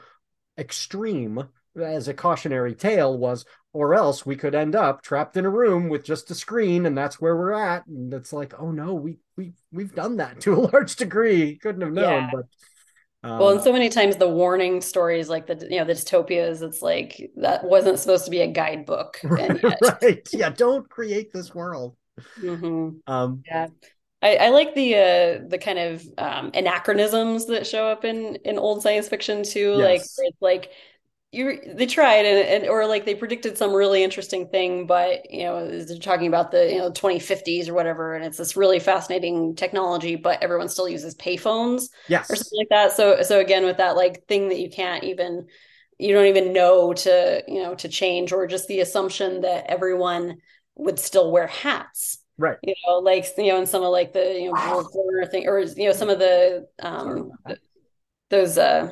extreme as a cautionary tale was or else we could end up trapped in a room with just a screen and that's where we're at and it's like oh no we we we've done that to a large degree couldn't have known Yeah. but um, Well, and so many times the warning stories, like the you know the dystopias, it's like that wasn't supposed to be a guidebook, right yeah don't create this world Mhm. um yeah. I, I like the uh the kind of um anachronisms that show up in in old science fiction too, like Yes. where it's like you they tried and, and or like they predicted some really interesting thing, but you know they're talking about the you know 2050s or whatever, and it's this really fascinating technology, but everyone still uses payphones. yes or something like that. So so again with that like thing that you can't even you don't even know to you know to change or just the assumption that everyone would still wear hats. right You know, like you know, in some of like the you know thing or you know some of the um those uh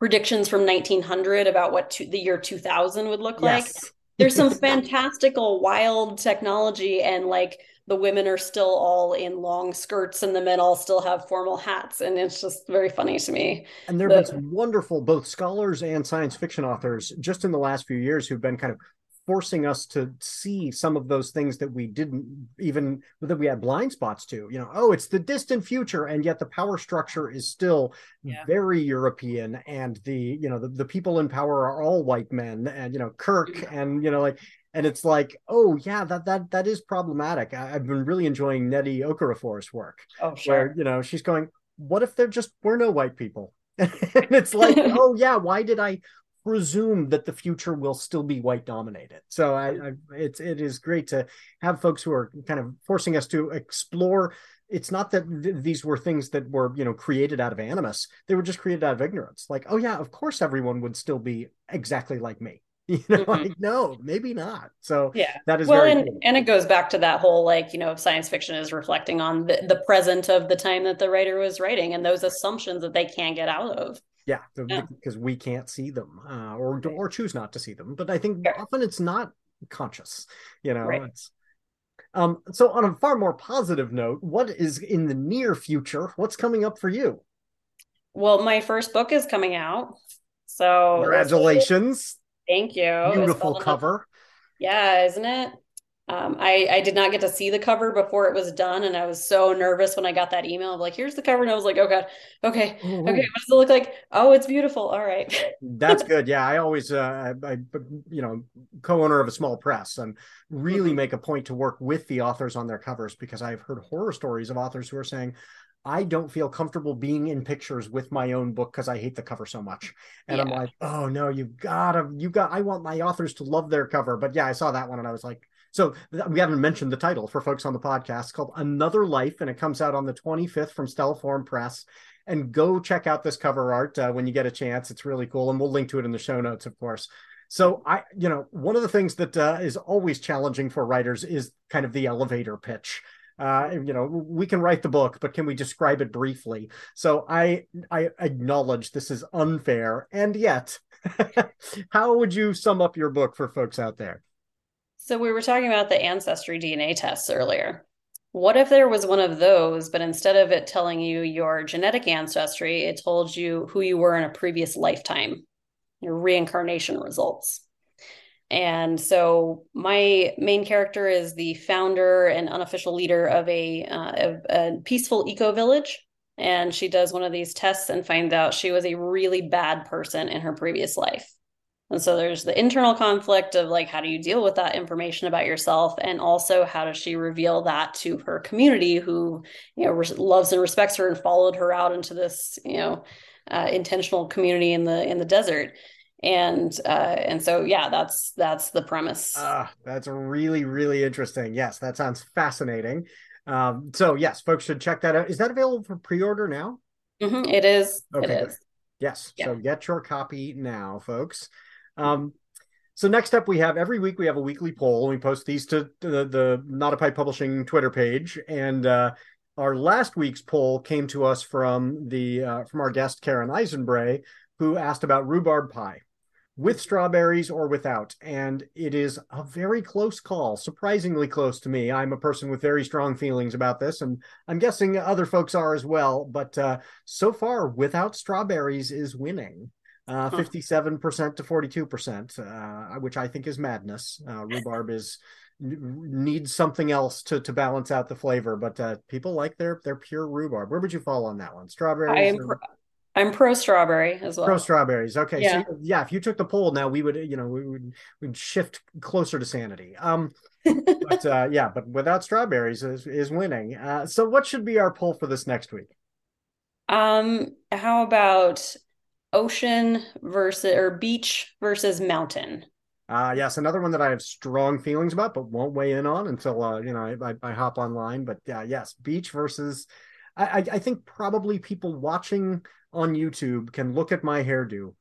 predictions from 1900 about what to, the year 2000 would look like. There's some fantastical wild technology and like the women are still all in long skirts and the men all still have formal hats and it's just very funny to me. And there have the- been some wonderful, both scholars and science fiction authors, just in the last few years, who've been kind of forcing us to see some of those things that we didn't even that we had blind spots to. You know, oh, it's the distant future, and yet the power structure is still Yeah. very European, and the you know the, the people in power are all white men, and you know Kirk, and you know like. And it's like, oh yeah, that that that is problematic. I, I've been really enjoying Nnedi Okorafor's work Oh, where you know she's going what if there just were no white people and it's like oh yeah why did i presume that the future will still be white dominated so I, I it's it is great to have folks who are kind of forcing us to explore it's not that th- these were things that were you know created out of animus they were just created out of ignorance like oh yeah of course everyone would still be exactly like me you know Mhm. like no maybe not so Yeah. that is Well, very and, cool. and it goes back to that whole like, you know, science fiction is reflecting on the, the present of the time that the writer was writing and those assumptions that they can't get out of. Yeah, Yeah. because we can't see them, uh, or or choose not to see them. But I think Sure. often it's not conscious. You know, Right. it's. Um. So on a far more positive note, what is in the near future? What's coming up for you? Well, my first book is coming out. So Congratulations! Thank you. Beautiful cover. Yeah, isn't it? Um, I I did not get to see the cover before it was done, and I was so nervous when I got that email of like, "Here's the cover," and I was like, "Oh God, okay, okay, what does it look like? Oh, it's beautiful. All right." That's good. Yeah, I always, uh, I, you know, co-owner of a small press, and really Mhm. make a point to work with the authors on their covers because I've heard horror stories of authors who are saying, "I don't feel comfortable being in pictures with my own book because I hate the cover so much." And I'm like, "Oh no, you've gotta, you got. I want my authors to love their cover." But yeah, I saw that one and I was like. So we haven't mentioned the title for folks on the podcast. It's called Another Life, and it comes out on the 25th from Stelliform Press and go check out this cover art uh, when you get a chance. It's really cool, and we'll link to it in the show notes, of course. So I, you know, one of the things that uh, is always challenging for writers is kind of the elevator pitch. Uh, you know, we can write the book, but can we describe it briefly? So I, I acknowledge this is unfair, and yet, how would you sum up your book for folks out there? So we were talking about the ancestry DNA tests earlier. What if there was one of those, but instead of it telling you your genetic ancestry, it told you who you were in a previous lifetime, your reincarnation results? And so my main character is the founder and unofficial leader of a, uh, a peaceful eco village. And she does one of these tests and finds out she was a really bad person in her previous life. And so there's the internal conflict of like, how do you deal with that information about yourself? And also, how does she reveal that to her community who, you know, res- loves and respects her and followed her out into this, you know, uh, intentional community in the in the desert. And uh, and so yeah, that's that's the premise. Ah, that's really, really interesting. Yes, that sounds fascinating. Um, so yes, folks should check that out. Is that available for pre-order now? Mhm, it is. Okay, it is. Yes. Yeah. So get your copy now, folks. Um, so next up, we have every week we have a weekly poll. And we post these to, the, the Not a Pipe Publishing Twitter page, and uh, our last week's poll came to us from the uh, from our guest Karen Eisenbrey, who asked about rhubarb pie with strawberries or without. And it is a very close call, surprisingly close to me. I'm a person with very strong feelings about this, and I'm guessing other folks are as well. But uh, so far, without strawberries is winning. Uh, 57% to 42%, uh, which I think is madness. Uh, rhubarb is needs something else to to balance out the flavor, but uh, people like their their pure rhubarb. Where would you fall on that one? Strawberries? I am, or... I'm pro strawberry as well. Pro strawberries. Okay. Yeah. So, yeah. If you took the poll now, we would, you know, we would we'd shift closer to sanity. Um, but uh, yeah, but without strawberries is, is winning. Uh, so what should be our poll for this next week? Um, how about ocean versus or beach versus mountain? Uh, yes, another one that I have strong feelings about, but won't weigh in on until uh, you know I, I, I hop online. But yeah, yes, beach versus. I, I think probably people watching on YouTube can look at my hairdo.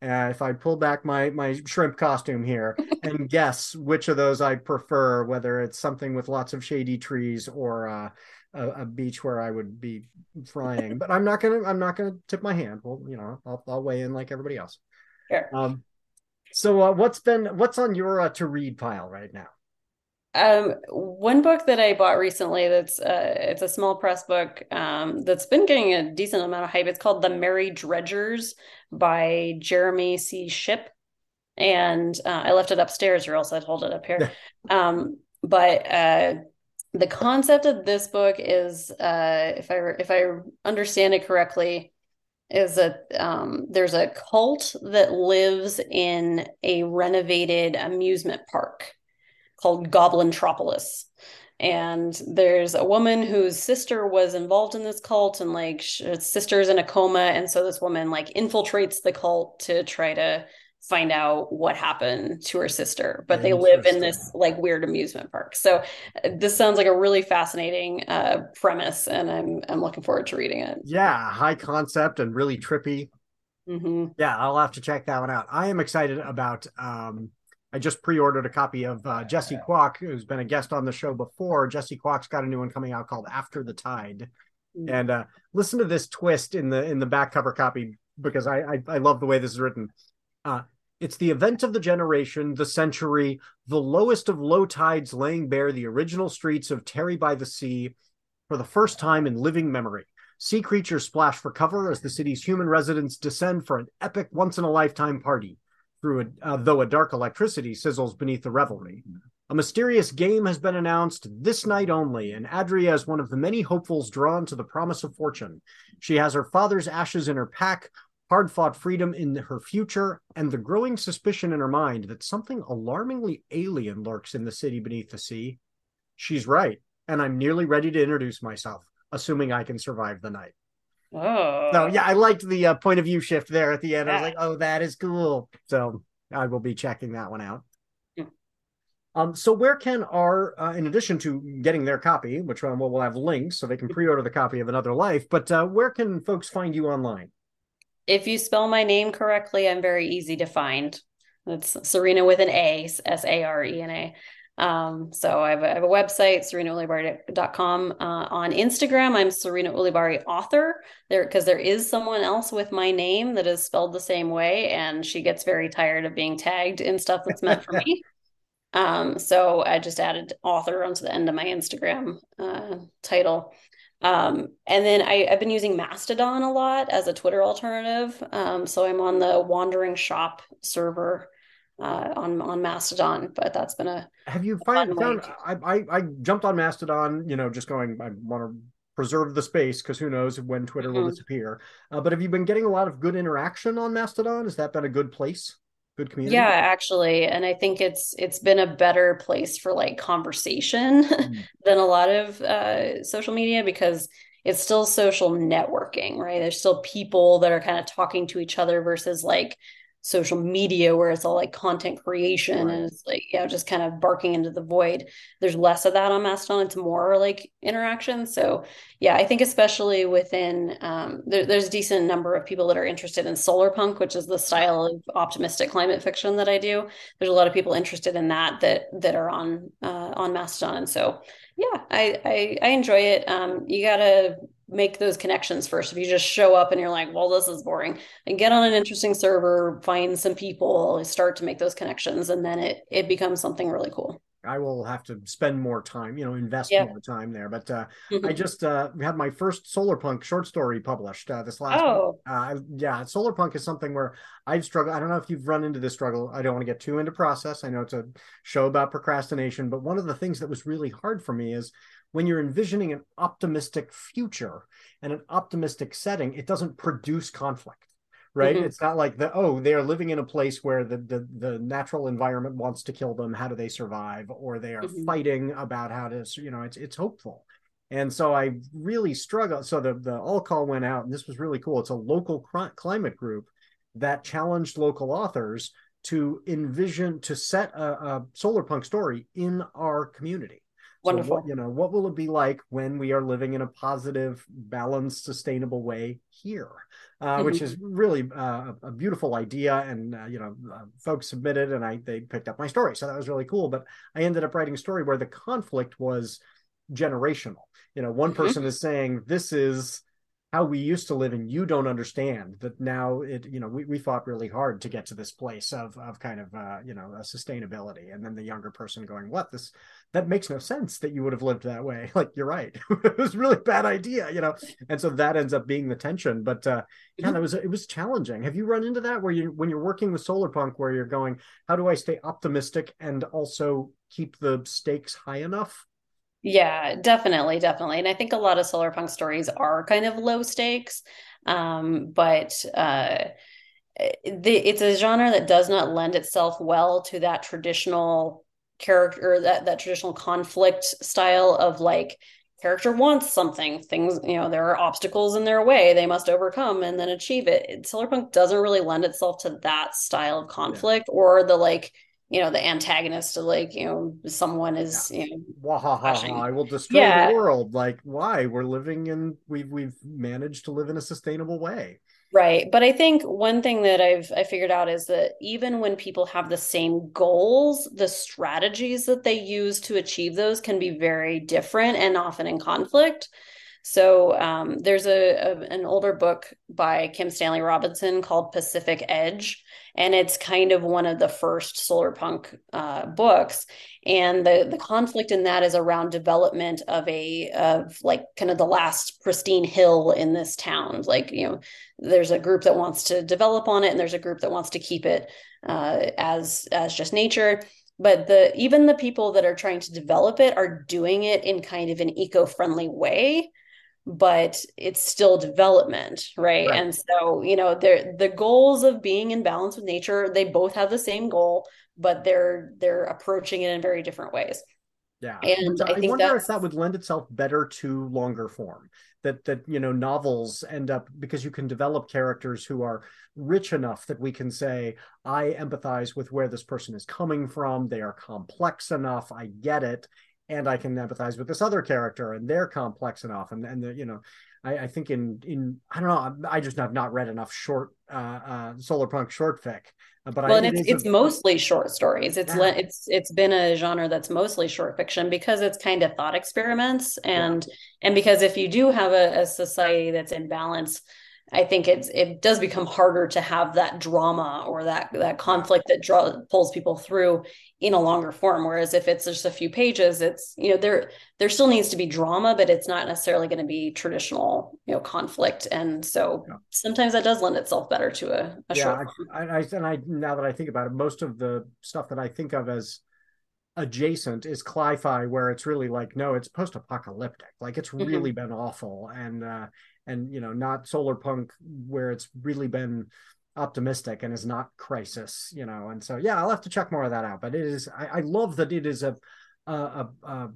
Uh, if I pull back my my shrimp costume here and guess which of those I prefer, whether it's something with lots of shady trees or uh, a, a, beach where I would be frying, but I'm not gonna I'm not gonna tip my hand. Well, you know, I'll, I'll weigh in like everybody else. Sure. Um, so uh, what's been what's on your uh, to read pile right now? Um, one book that I bought recently that's uh, it's a small press book um, that's been getting a decent amount of hype. It's called The Merry Dredgers by Jeremy C. Shipp, And uh, I left it upstairs or else I'd hold it up here. um, but uh, the concept of this book is uh, if I if I understand it correctly, is that um, there's a cult that lives in a renovated amusement park called Goblintropolis. And there's a woman whose sister was involved in this cult, and like sister's in a coma, and so this woman like infiltrates the cult to try to find out what happened to her sister but they live in this like weird amusement park so uh, this sounds like a really fascinating uh, premise and i'm i'm looking forward to reading it yeah high concept and really trippy mm-hmm. yeah i'll have to check that one out i am excited about um I just pre-ordered a copy of uh, Jessie Kwak, who's been a guest on the show before. Jessie Kwak's got a new one coming out called After the Tide, mm-hmm. and uh, listen to this twist in the in the back cover copy because I I, I love the way this is written. Uh, it's the event of the generation, the century, the lowest of low tides laying bare the original streets of Terry by the Sea for the first time in living memory. Sea creatures splash for cover as the city's human residents descend for an epic once in a lifetime party through a, uh, though a dark electricity sizzles beneath the revelry. A mysterious game has been announced this night only, and Adria is one of the many hopefuls drawn to the promise of fortune. She has her father's ashes in her pack, hard fought freedom in her future, and the growing suspicion in her mind that something alarmingly alien lurks in the city beneath the sea. She's right, and I'm nearly ready to introduce myself, assuming I can survive the night. Oh. So yeah, I liked the uh, point of view shift there at the end. I was like, oh, that is cool. So I will be checking that one out. Um, so where can our, uh, in addition to getting their copy, which one we'll have links so they can pre-order the copy of Another Life, but uh, where can folks find you online? If you spell my name correctly, I'm very easy to find. It's Sarena with an A, S A R E N A. Um, so I have, a, I have a website, sarenaulibarri.com. Uh, on Instagram, I'm Sarena Ulibarri author there because there is someone else with my name that is spelled the same way, and she gets very tired of being tagged in stuff that's meant for me. Um, so I just added author onto the end of my Instagram uh, title. Um, and then I, have been using Mastodon a lot as a Twitter alternative. Um, so I'm on the Wandering Shop server uh, on on Mastodon, but that's been a have you find, found I, I, I jumped on Mastodon, you know, just going I want to preserve the space because who knows when Twitter mm-hmm. will disappear. Uh, but have you been getting a lot of good interaction on Mastodon? Has that been a good place? Good community? Yeah, actually, and I think it's it's been a better place for like conversation mm. than a lot of uh, social media because it's still social networking, right? There's still people that are kind of talking to each other versus like social media where it's all like content creation right. and it's like you know just kind of barking into the void. There's less of that on mastodon. It's more like interaction. So yeah i think especially within um, there, there's a decent number of people that are interested in solar punk which is the style of optimistic climate fiction that i do. There's a lot of people interested in that that that are on uh, on mastodon. And so yeah i i, I enjoy it. Um, you gotta make those connections first. If you just show up and you're like, well, this is boring, and get on an interesting server, find some people, start to make those connections, and then it it becomes something really cool. I will have to spend more time, you know, invest yep. more time there. But uh, mm-hmm. I just uh, had my first solar punk short story published uh, this last. Oh, uh, yeah, solar punk is something where I've struggled. I don't know if you've run into this struggle. I don't want to get too into process. I know it's a show about procrastination, but one of the things that was really hard for me is when you're envisioning an optimistic future and an optimistic setting, it doesn't produce conflict right? Mm-hmm. it's not like the oh they're living in a place where the, the the natural environment wants to kill them. How do they survive? Or they are mm-hmm. fighting about how to you know it's it's hopeful. And so i really struggle so the the all call went out and this was really cool. It's a local climate group that challenged local authors to envision to set a, a solar punk story in our community Wonderful. So what, you know, what will it be like when we are living in a positive, balanced, sustainable way here? Uh, mm-hmm. Which is really uh, a beautiful idea, and uh, you know, uh, folks submitted, and I they picked up my story, so that was really cool. But I ended up writing a story where the conflict was generational. You know, one mm-hmm. person is saying this is how we used to live and you don't understand that now it you know we, we fought really hard to get to this place of of kind of uh, you know a sustainability. And then the younger person going what? This that makes no sense that you would have lived that way. Like you're right. It was really bad idea you know? And so that ends up being the tension. But uh yeah that was it was challenging. Have you run into that where you when you're working with solar punk where you're going how do i stay optimistic and also keep the stakes high enough yeah, definitely, definitely. And I think a lot of solar punk stories are kind of low stakes. Um, but uh the, it's a genre that does not lend itself well to that traditional character that that traditional conflict style of like character wants something things you know there are obstacles in their way they must overcome and then achieve it solarpunk doesn't really lend itself to that style of conflict yeah. or the like you know the antagonist to like you know someone is yeah. you know Wahaha, I will destroy yeah. the world. Like why we're living in we've we've managed to live in a sustainable way. Right, but I think one thing that I've I figured out is that even when people have the same goals, the strategies that they use to achieve those can be very different and often in conflict. So um, there's a, a, an older book by Kim Stanley Robinson called Pacific Edge, and it's kind of one of the first solar punk uh, books. And the the conflict in that is around development of a of like kind of the last pristine hill in this town. Like you know, there's a group that wants to develop on it, and there's a group that wants to keep it uh, as as just nature but the even the people that are trying to develop it are doing it in kind of an eco-friendly way but it's still development right? right, and so you know they're the goals of being in balance with nature they both have the same goal but they're they're approaching it in very different ways. Yeah. And i, I wonder if that would lend itself better to longer form that that you know novels end up because you can develop characters who are rich enough that we can say i empathize with where this person is coming from they are complex enough i get it and I can empathize with this other character, and they're complex enough, and and the, you know, I, I, think in in I don't know, I just have not read enough short uh, uh solar punk short fic. Uh, but well, I, and it's it's a, mostly short stories. It's yeah. it's it's been a genre that's mostly short fiction because it's kind of thought experiments, and yeah. and because if you do have a, a society that's in balance I think it's it does become harder to have that drama or that that conflict that draw, pulls people through in a longer form. Whereas if it's just a few pages, it's you know there there still needs to be drama, but it's not necessarily going to be traditional you know conflict. And so yeah. sometimes that does lend itself better to a, a yeah, short. I, I, and I now that I think about it, most of the stuff that I think of as adjacent is cli-fi where it's really like no it's post-apocalyptic like it's mm-hmm. really mm-hmm. been awful and uh and you know not solar punk where it's really been optimistic and is not crisis you know and so yeah i'll have to check more of that out but it is i, I love that it is a, a, a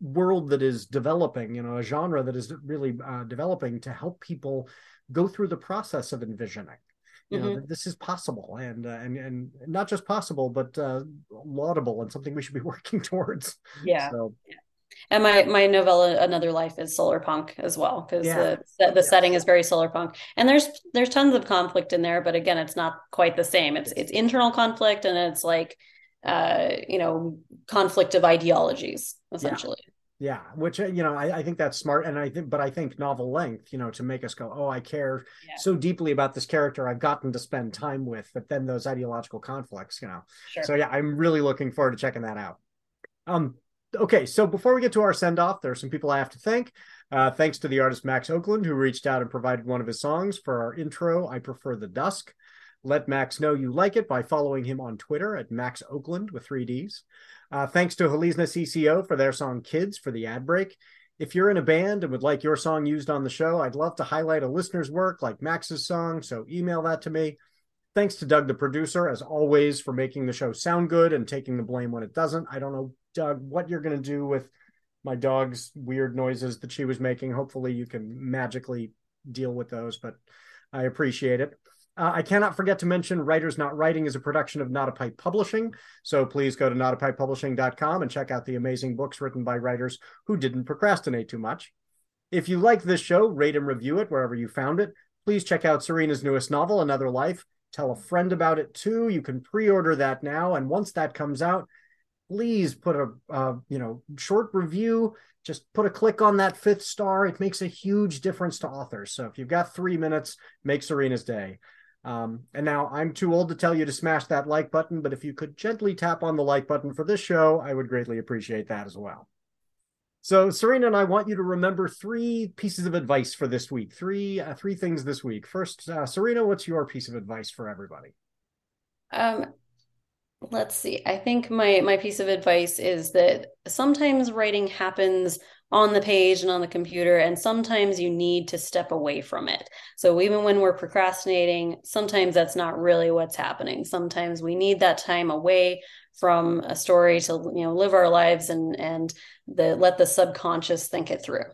world that is developing you know a genre that is really uh, developing to help people go through the process of envisioning you mm-hmm. know this is possible and uh, and and not just possible but uh, laudable and something we should be working towards yeah so. And my my novella another life is solar punk as well because yeah. the, the setting is very solar punk and there's there's tons of conflict in there but again it's not quite the same it's it's internal conflict and it's like uh you know conflict of ideologies essentially yeah. Yeah, which uh, you know, I, I, think that's smart, and I think, but I think novel length, you know, to make us go, oh, I care yeah. so deeply about this character I've gotten to spend time with, but then those ideological conflicts, you know. Sure. So yeah, I'm really looking forward to checking that out. Um, okay, so before we get to our send off, there are some people I have to thank. Uh, thanks to the artist Max Oakland who reached out and provided one of his songs for our intro. I prefer the dusk. Let Max know you like it by following him on Twitter at Max Oakland with three Ds. Uh, thanks to Halizna CCO for their song Kids for the ad break. If you're in a band and would like your song used on the show, I'd love to highlight a listener's work like Max's song, so email that to me. Thanks to Doug, the producer, as always, for making the show sound good and taking the blame when it doesn't. I don't know, Doug, what you're going to do with my dog's weird noises that she was making. Hopefully, you can magically deal with those, but I appreciate it. Uh, I cannot forget to mention Writers Not Writing is a production of Not a Pipe Publishing. So please go to notapipepublishing.com and check out the amazing books written by writers who didn't procrastinate too much. If you like this show, rate and review it wherever you found it. Please check out Sarena's newest novel, Another Life. Tell a friend about it too. You can pre-order that now, and once that comes out, please put a uh, you know short review. Just put a click on that fifth star. It makes a huge difference to authors. So if you've got three minutes, make Sarena's day. Um, and now I'm too old to tell you to smash that like button, but if you could gently tap on the like button for this show, I would greatly appreciate that as well. So, Sarena and I want you to remember three pieces of advice for this week. Three uh, three things this week. First, uh, Sarena, what's your piece of advice for everybody? Um, let's see. I think my my piece of advice is that sometimes writing happens on the page and on the computer and sometimes you need to step away from it. So even when we're procrastinating sometimes that's not really what's happening. Sometimes we need that time away from a story to you know live our lives and and the let the subconscious think it through.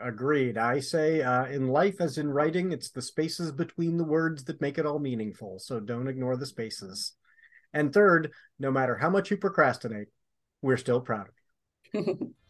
Agreed. I say uh, in life as in writing it's the spaces between the words that make it all meaningful. So don't ignore the spaces and third no matter how much you procrastinate we're still proud of you